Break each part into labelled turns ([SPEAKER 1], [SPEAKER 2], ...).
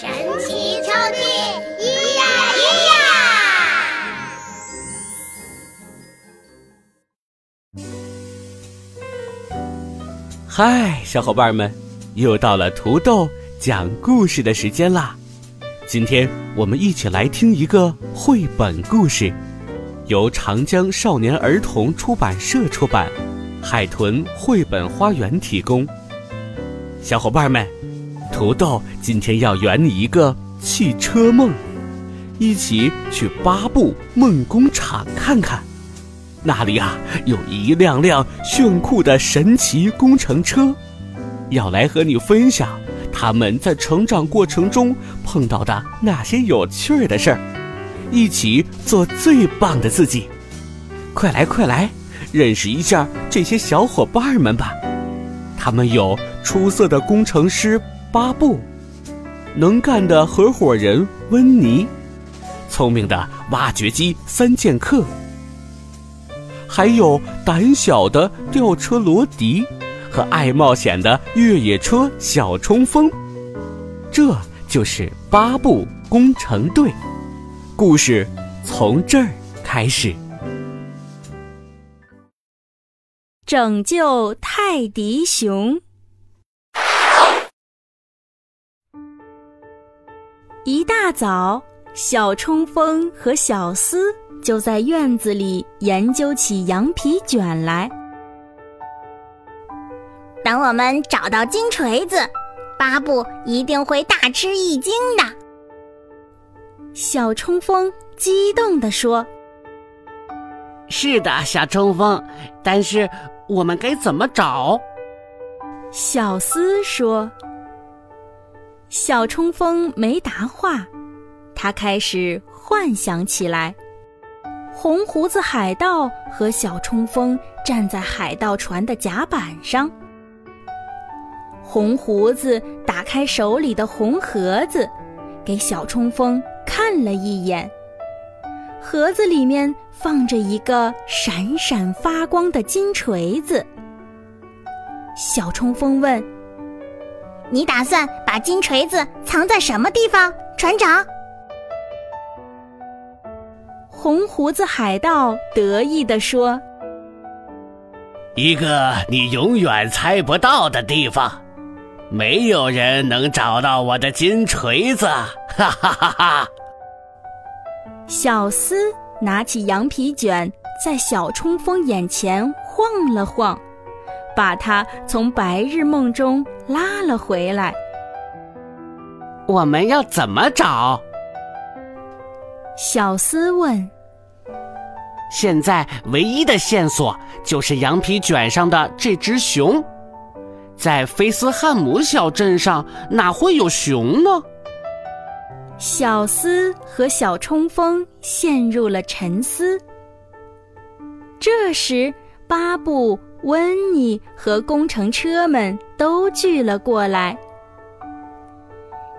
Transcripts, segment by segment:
[SPEAKER 1] 神奇抽屉，咿呀咿
[SPEAKER 2] 呀！嗨，小伙伴们，又到了土豆讲故事的时间啦！今天我们一起来听一个绘本故事，由长江少年儿童出版社出版，海豚绘本花园提供。小伙伴们，土豆今天要圆你一个。汽车梦，一起去八部梦工厂看看。那里啊，有一辆辆炫酷的神奇工程车，要来和你分享他们在成长过程中碰到的那些有趣的事儿，一起做最棒的自己。快来快来，认识一下这些小伙伴们吧。他们有出色的工程师巴布。能干的合伙人温妮，聪明的挖掘机三剑客，还有胆小的吊车罗迪和爱冒险的越野车小冲锋。这就是八部工程队。故事从这儿开始。
[SPEAKER 3] 拯救泰迪熊。一大早，小冲锋和小思就在院子里研究起羊皮卷来。
[SPEAKER 4] 等我们找到金锤子，巴布一定会大吃一惊的。
[SPEAKER 3] 小冲锋激动地说：“
[SPEAKER 5] 是的，小冲锋，但是我们该怎么找？”
[SPEAKER 3] 小思说。小冲锋没答话，他开始幻想起来。红胡子海盗和小冲锋站在海盗船的甲板上。红胡子打开手里的红盒子，给小冲锋看了一眼。盒子里面放着一个闪闪发光的金锤子。小冲锋问。
[SPEAKER 4] 你打算把金锤子藏在什么地方，船长？
[SPEAKER 3] 红胡子海盗得意地说：“
[SPEAKER 5] 一个你永远猜不到的地方，没有人能找到我的金锤子。”哈哈哈哈！
[SPEAKER 3] 小斯拿起羊皮卷，在小冲锋眼前晃了晃。把他从白日梦中拉了回来。
[SPEAKER 5] 我们要怎么找？
[SPEAKER 3] 小斯问。
[SPEAKER 5] 现在唯一的线索就是羊皮卷上的这只熊，在菲斯汉姆小镇上哪会有熊呢？
[SPEAKER 3] 小斯和小冲锋陷入了沉思。这时，巴布。温妮和工程车们都聚了过来。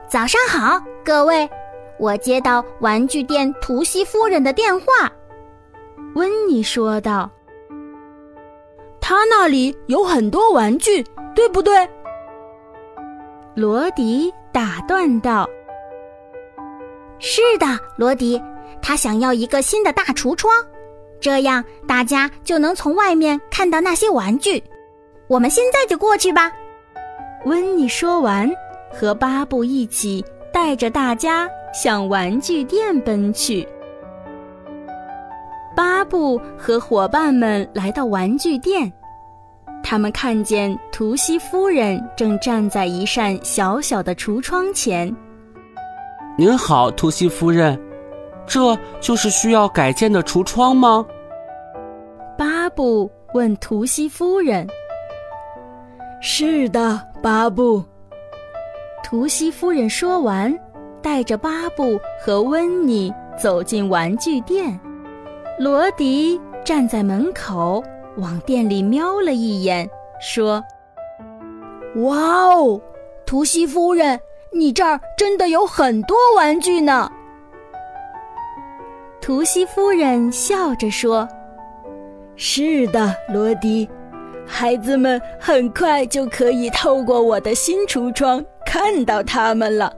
[SPEAKER 4] 早上好，各位！我接到玩具店图西夫人的电话。
[SPEAKER 3] 温妮说道：“
[SPEAKER 6] 他那里有很多玩具，对不对？”
[SPEAKER 3] 罗迪打断道：“
[SPEAKER 4] 是的，罗迪，他想要一个新的大橱窗。”这样大家就能从外面看到那些玩具。我们现在就过去吧。
[SPEAKER 3] 温妮说完，和巴布一起带着大家向玩具店奔去。巴布和伙伴们来到玩具店，他们看见图西夫人正站在一扇小小的橱窗前。
[SPEAKER 2] 您好，图西夫人。这就是需要改建的橱窗吗？
[SPEAKER 3] 巴布问图西夫人。
[SPEAKER 6] 是的，巴布。
[SPEAKER 3] 图西夫人说完，带着巴布和温妮走进玩具店，罗迪站在门口，往店里瞄了一眼，说：“
[SPEAKER 6] 哇哦，图西夫人，你这儿真的有很多玩具呢。”
[SPEAKER 3] 图西夫人笑着说：“
[SPEAKER 6] 是的，罗迪，孩子们很快就可以透过我的新橱窗看到它们了。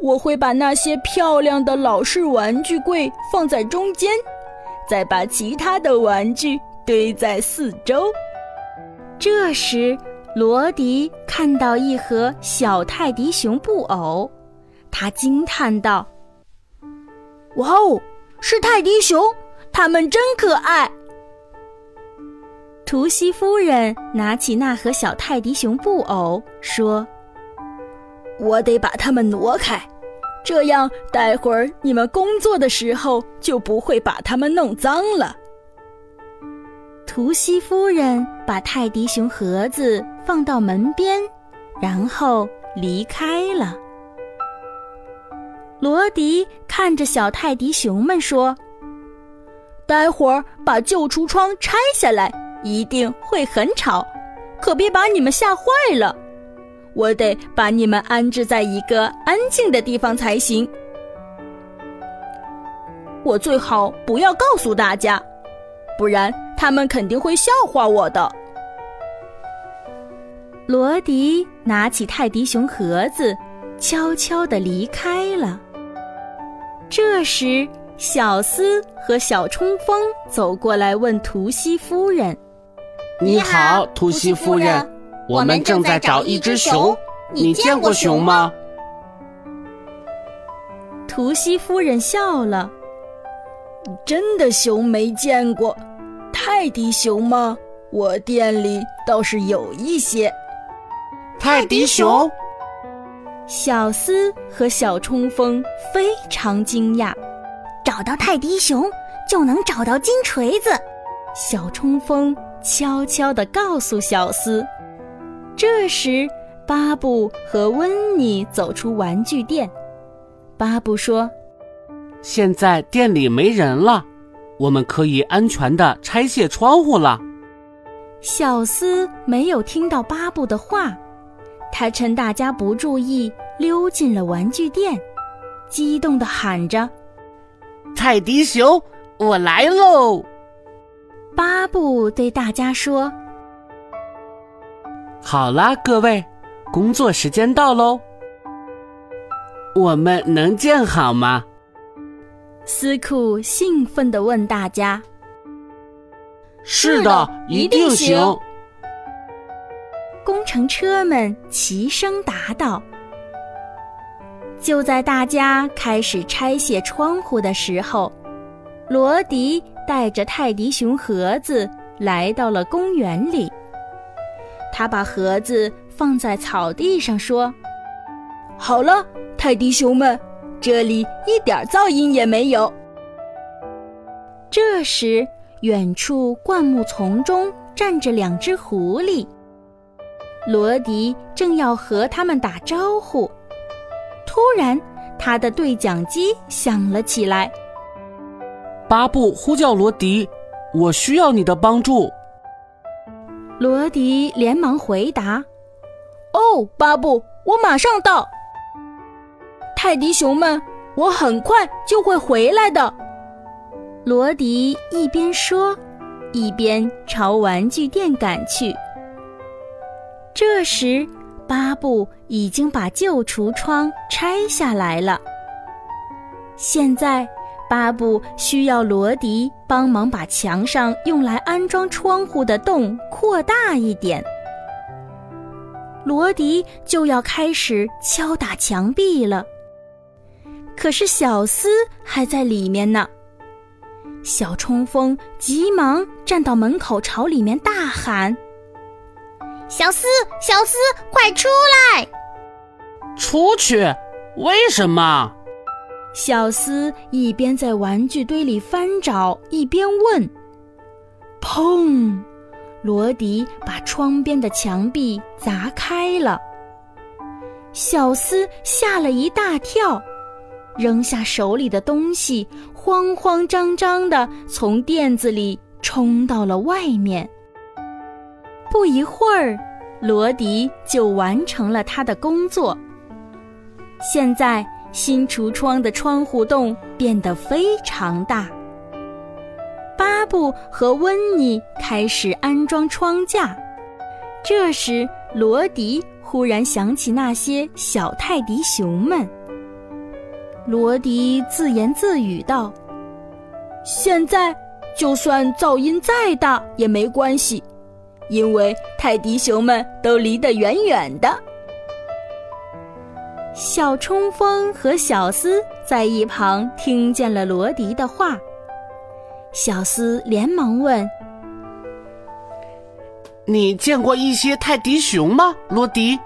[SPEAKER 6] 我会把那些漂亮的老式玩具柜放在中间，再把其他的玩具堆在四周。”
[SPEAKER 3] 这时，罗迪看到一盒小泰迪熊布偶，他惊叹道：“
[SPEAKER 6] 哇哦！”是泰迪熊，它们真可爱。
[SPEAKER 3] 图西夫人拿起那盒小泰迪熊布偶，说：“
[SPEAKER 6] 我得把它们挪开，这样待会儿你们工作的时候就不会把它们弄脏了。”
[SPEAKER 3] 图西夫人把泰迪熊盒子放到门边，然后离开了。罗迪看着小泰迪熊们说：“
[SPEAKER 6] 待会儿把旧橱窗拆下来，一定会很吵，可别把你们吓坏了。我得把你们安置在一个安静的地方才行。我最好不要告诉大家，不然他们肯定会笑话我的。”
[SPEAKER 3] 罗迪拿起泰迪熊盒子，悄悄地离开了。这时，小斯和小冲锋走过来问图西夫人：“
[SPEAKER 5] 你好，图西夫人，我们正在找一只熊，你见过熊吗？”
[SPEAKER 3] 图西夫人笑了：“
[SPEAKER 6] 真的熊没见过，泰迪熊吗？我店里倒是有一些。”
[SPEAKER 5] 泰迪熊。
[SPEAKER 3] 小斯和小冲锋非常惊讶，
[SPEAKER 4] 找到泰迪熊就能找到金锤子。
[SPEAKER 3] 小冲锋悄悄地告诉小斯。这时，巴布和温妮走出玩具店。巴布说：“
[SPEAKER 5] 现在店里没人了，我们可以安全地拆卸窗户了。”
[SPEAKER 3] 小斯没有听到巴布的话。他趁大家不注意，溜进了玩具店，激动地喊着：“
[SPEAKER 5] 泰迪熊，我来喽！”
[SPEAKER 3] 巴布对大家说：“
[SPEAKER 5] 好啦，各位，工作时间到喽，我们能见好吗？”
[SPEAKER 3] 斯库兴奋地问大家：“
[SPEAKER 5] 是的，一定行。”
[SPEAKER 3] 工程车们齐声答道。就在大家开始拆卸窗户的时候，罗迪带着泰迪熊盒子来到了公园里。他把盒子放在草地上，说：“
[SPEAKER 6] 好了，泰迪熊们，这里一点噪音也没有。”
[SPEAKER 3] 这时，远处灌木丛中站着两只狐狸。罗迪正要和他们打招呼，突然，他的对讲机响了起来。
[SPEAKER 5] 巴布呼叫罗迪：“我需要你的帮助。”
[SPEAKER 3] 罗迪连忙回答：“
[SPEAKER 6] 哦，巴布，我马上到。泰迪熊们，我很快就会回来的。”
[SPEAKER 3] 罗迪一边说，一边朝玩具店赶去。这时，巴布已经把旧橱窗拆下来了。现在，巴布需要罗迪帮忙把墙上用来安装窗户的洞扩大一点。罗迪就要开始敲打墙壁了。可是小斯还在里面呢。小冲锋急忙站到门口，朝里面大喊。
[SPEAKER 1] 小斯，小斯，快出来！
[SPEAKER 5] 出去？为什么？
[SPEAKER 3] 小斯一边在玩具堆里翻找，一边问。砰！罗迪把窗边的墙壁砸开了。小斯吓了一大跳，扔下手里的东西，慌慌张张地从垫子里冲到了外面。不一会儿，罗迪就完成了他的工作。现在，新橱窗的窗户洞变得非常大。巴布和温妮开始安装窗架。这时，罗迪。忽然想起那些小泰迪熊们，罗迪自言自语道：“
[SPEAKER 6] 现在就算噪音再大也没关系，因为泰迪熊们都离得远远的。”
[SPEAKER 3] 小冲锋和小斯在一旁听见了罗迪的话，小斯连忙问。
[SPEAKER 5] 你见过一些泰迪熊吗，罗迪？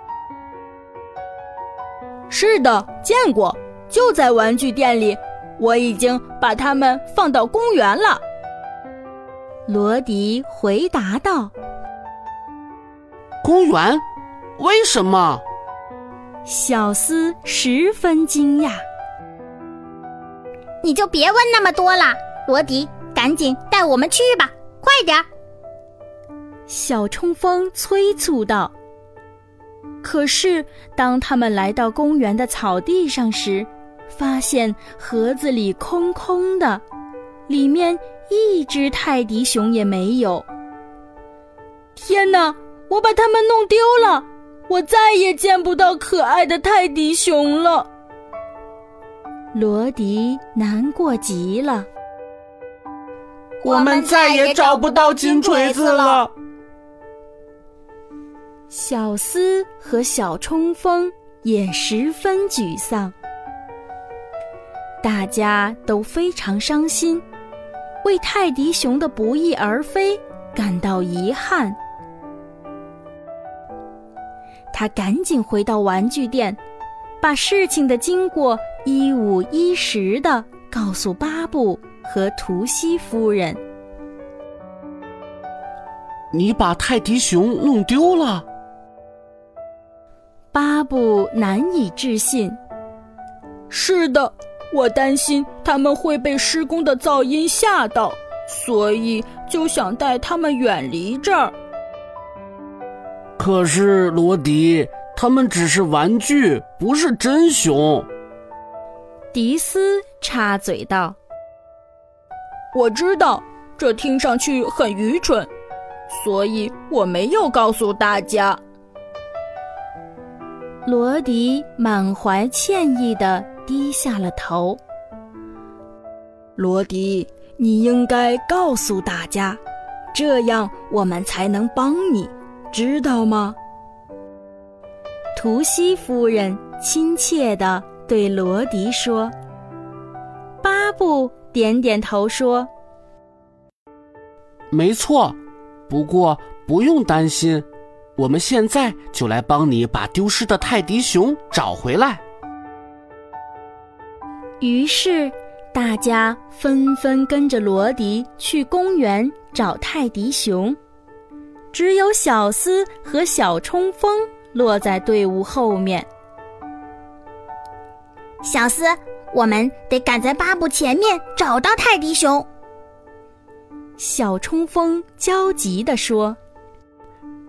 [SPEAKER 6] 是的，见过，就在玩具店里。我已经把它们放到公园了。
[SPEAKER 3] 罗迪回答道。
[SPEAKER 5] 公园？为什么？
[SPEAKER 3] 小斯十分惊讶。
[SPEAKER 4] 你就别问那么多了，罗迪，赶紧带我们去吧，快点儿。
[SPEAKER 3] 小冲锋催促道：“可是，当他们来到公园的草地上时，发现盒子里空空的，里面一只泰迪熊也没有。
[SPEAKER 6] 天哪！我把它们弄丢了，我再也见不到可爱的泰迪熊了。”
[SPEAKER 3] 罗迪难过极了。
[SPEAKER 5] 我们再也找不到金锤子了。
[SPEAKER 3] 小斯和小冲锋也十分沮丧，大家都非常伤心，为泰迪熊的不翼而飞感到遗憾。他赶紧回到玩具店，把事情的经过一五一十的告诉巴布和图西夫人。
[SPEAKER 5] 你把泰迪熊弄丢了。
[SPEAKER 3] 巴布难以置信。
[SPEAKER 6] 是的，我担心他们会被施工的噪音吓到，所以就想带他们远离这儿。
[SPEAKER 5] 可是罗迪，他们只是玩具，不是真熊。
[SPEAKER 3] 迪斯插嘴道：“
[SPEAKER 6] 我知道这听上去很愚蠢，所以我没有告诉大家。”
[SPEAKER 3] 罗迪满怀歉意的低下了头。
[SPEAKER 6] 罗迪，你应该告诉大家，这样我们才能帮你，知道吗？
[SPEAKER 3] 图西夫人亲切地对罗迪说。巴布点点头说：“
[SPEAKER 5] 没错，不过不用担心。”我们现在就来帮你把丢失的泰迪熊找回来。
[SPEAKER 3] 于是，大家纷纷跟着罗迪去公园找泰迪熊，只有小斯和小冲锋落在队伍后面。
[SPEAKER 4] 小斯，我们得赶在巴布前面找到泰迪熊。
[SPEAKER 3] 小冲锋焦急地说。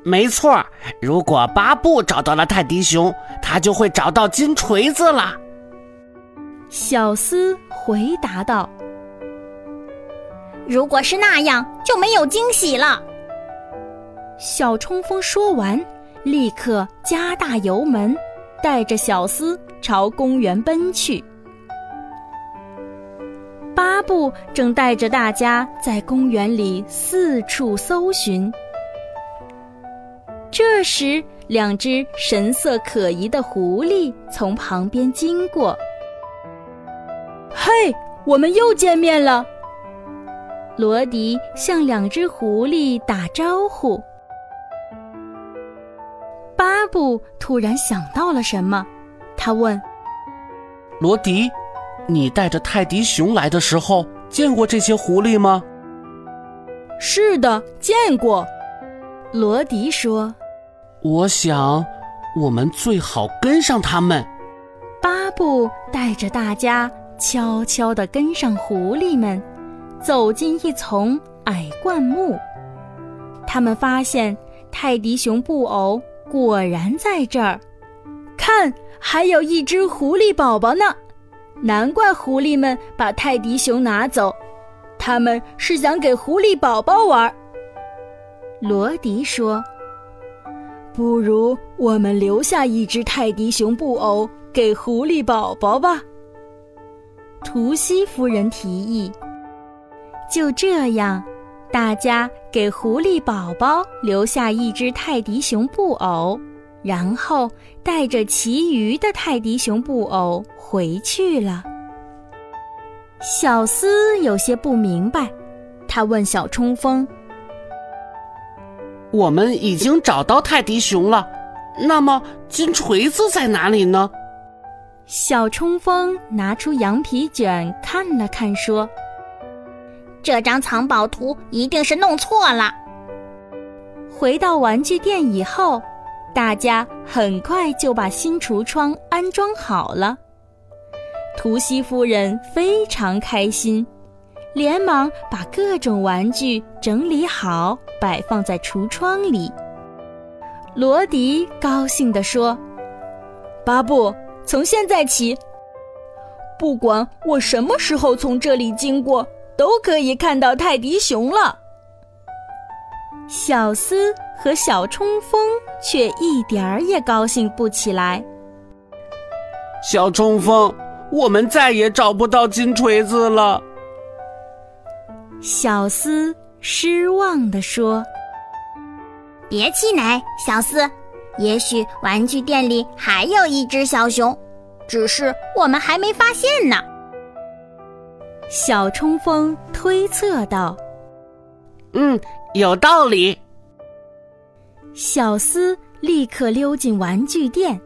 [SPEAKER 5] 没错，如果巴布找到了泰迪熊，他就会找到金锤子了。
[SPEAKER 3] 小斯回答道：“
[SPEAKER 4] 如果是那样，就没有惊喜了。”
[SPEAKER 3] 小冲锋说完，立刻加大油门，带着小斯朝公园奔去。巴布正带着大家在公园里四处搜寻。这时，两只神色可疑的狐狸从旁边经过。
[SPEAKER 6] 嘿，我们又见面了！
[SPEAKER 3] 罗迪向两只狐狸打招呼。巴布突然想到了什么，他问：“
[SPEAKER 5] 罗迪，你带着泰迪熊来的时候，见过这些狐狸吗？”“
[SPEAKER 6] 是的，见过。”
[SPEAKER 3] 罗迪说。
[SPEAKER 5] 我想，我们最好跟上他们。
[SPEAKER 3] 巴布带着大家悄悄地跟上狐狸们，走进一丛矮灌木。他们发现泰迪熊布偶果然在这儿，
[SPEAKER 6] 看，还有一只狐狸宝宝呢。难怪狐狸们把泰迪熊拿走，他们是想给狐狸宝宝玩。
[SPEAKER 3] 罗迪说：“
[SPEAKER 6] 不如我们留下一只泰迪熊布偶给狐狸宝宝吧。”
[SPEAKER 3] 图西夫人提议。就这样，大家给狐狸宝宝留下一只泰迪熊布偶。然后带着其余的泰迪熊布偶回去了。小斯有些不明白，他问小冲锋：“
[SPEAKER 5] 我们已经找到泰迪熊了，那么金锤子在哪里呢？”
[SPEAKER 3] 小冲锋拿出羊皮卷看了看，说：“
[SPEAKER 4] 这张藏宝图一定是弄错了。”
[SPEAKER 3] 回到玩具店以后。大家很快就把新橱窗安装好了。图西夫人非常开心，连忙把各种玩具整理好，摆放在橱窗里。罗迪高兴地说：“
[SPEAKER 6] 巴布，从现在起，不管我什么时候从这里经过，都可以看到泰迪熊了。”
[SPEAKER 3] 小斯和小冲锋却一点儿也高兴不起来。
[SPEAKER 5] 小冲锋，我们再也找不到金锤子了。
[SPEAKER 3] 小斯失望地说：“
[SPEAKER 4] 别气馁，小斯，也许玩具店里还有一只小熊，只是我们还没发现呢。”
[SPEAKER 3] 小冲锋推测道。
[SPEAKER 5] 嗯，有道理。
[SPEAKER 3] 小斯立刻溜进玩具店。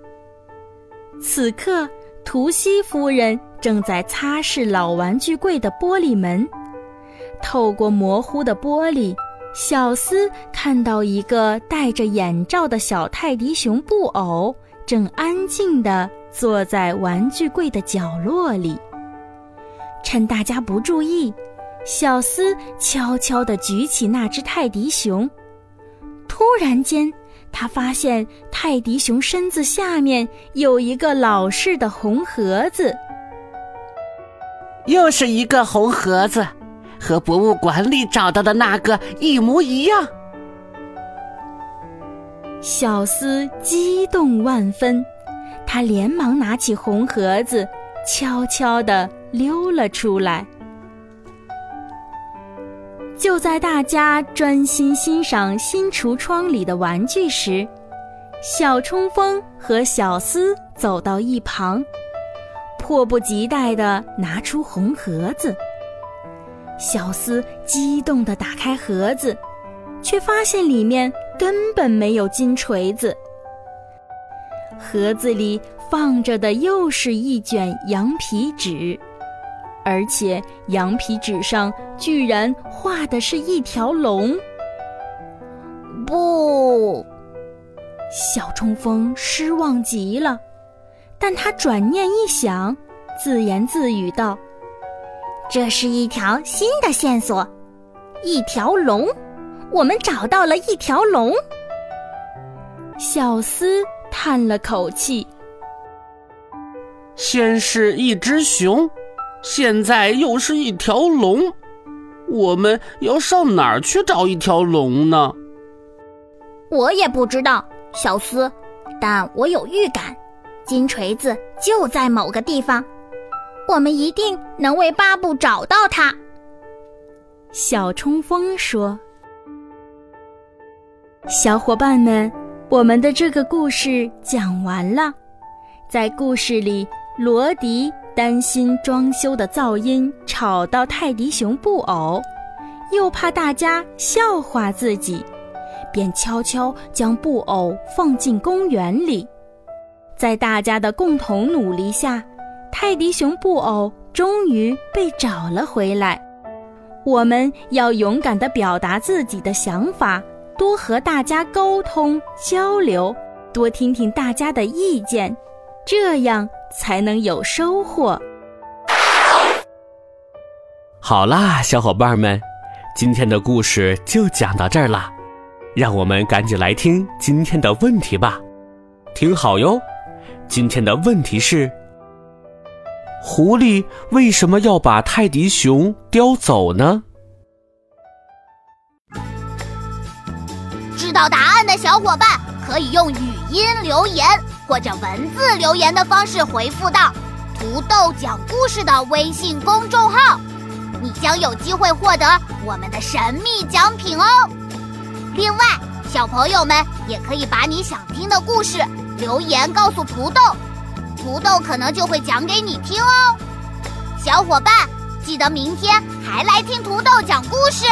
[SPEAKER 3] 此刻，图西夫人正在擦拭老玩具柜的玻璃门。透过模糊的玻璃，小斯看到一个戴着眼罩的小泰迪熊布偶，正安静地坐在玩具柜的角落里。趁大家不注意。小斯悄悄地举起那只泰迪熊，突然间，他发现泰迪熊身子下面有一个老式的红盒子。
[SPEAKER 5] 又是一个红盒子，和博物馆里找到的那个一模一样。
[SPEAKER 3] 小斯激动万分，他连忙拿起红盒子，悄悄地溜了出来。就在大家专心欣赏新橱窗里的玩具时，小冲锋和小斯走到一旁，迫不及待地拿出红盒子。小斯激动地打开盒子，却发现里面根本没有金锤子。盒子里放着的又是一卷羊皮纸。而且羊皮纸上居然画的是一条龙。
[SPEAKER 4] 不，
[SPEAKER 3] 小冲锋失望极了，但他转念一想，自言自语道：“
[SPEAKER 4] 这是一条新的线索，一条龙，我们找到了一条龙。”
[SPEAKER 3] 小斯叹了口气：“
[SPEAKER 5] 先是一只熊。”现在又是一条龙，我们要上哪儿去找一条龙呢？
[SPEAKER 4] 我也不知道，小斯，但我有预感，金锤子就在某个地方，我们一定能为巴布找到它。
[SPEAKER 3] 小冲锋说：“小伙伴们，我们的这个故事讲完了，在故事里，罗迪。”担心装修的噪音吵到泰迪熊布偶，又怕大家笑话自己，便悄悄将布偶放进公园里。在大家的共同努力下，泰迪熊布偶终于被找了回来。我们要勇敢地表达自己的想法，多和大家沟通交流，多听听大家的意见，这样才能有收获。
[SPEAKER 2] 好啦，小伙伴们，今天的故事就讲到这儿啦，让我们赶紧来听今天的问题吧。听好哟，今天的问题是：狐狸为什么要把泰迪熊叼走呢？
[SPEAKER 1] 知道答案的小伙伴可以用语音留言或者文字留言的方式回复到“土豆讲故事”的微信公众号，你将有机会获得我们的神秘奖品哦。另外，小朋友们也可以把你想听的故事留言告诉土豆，土豆可能就会讲给你听哦。小伙伴，记得明天还来听土豆讲故事。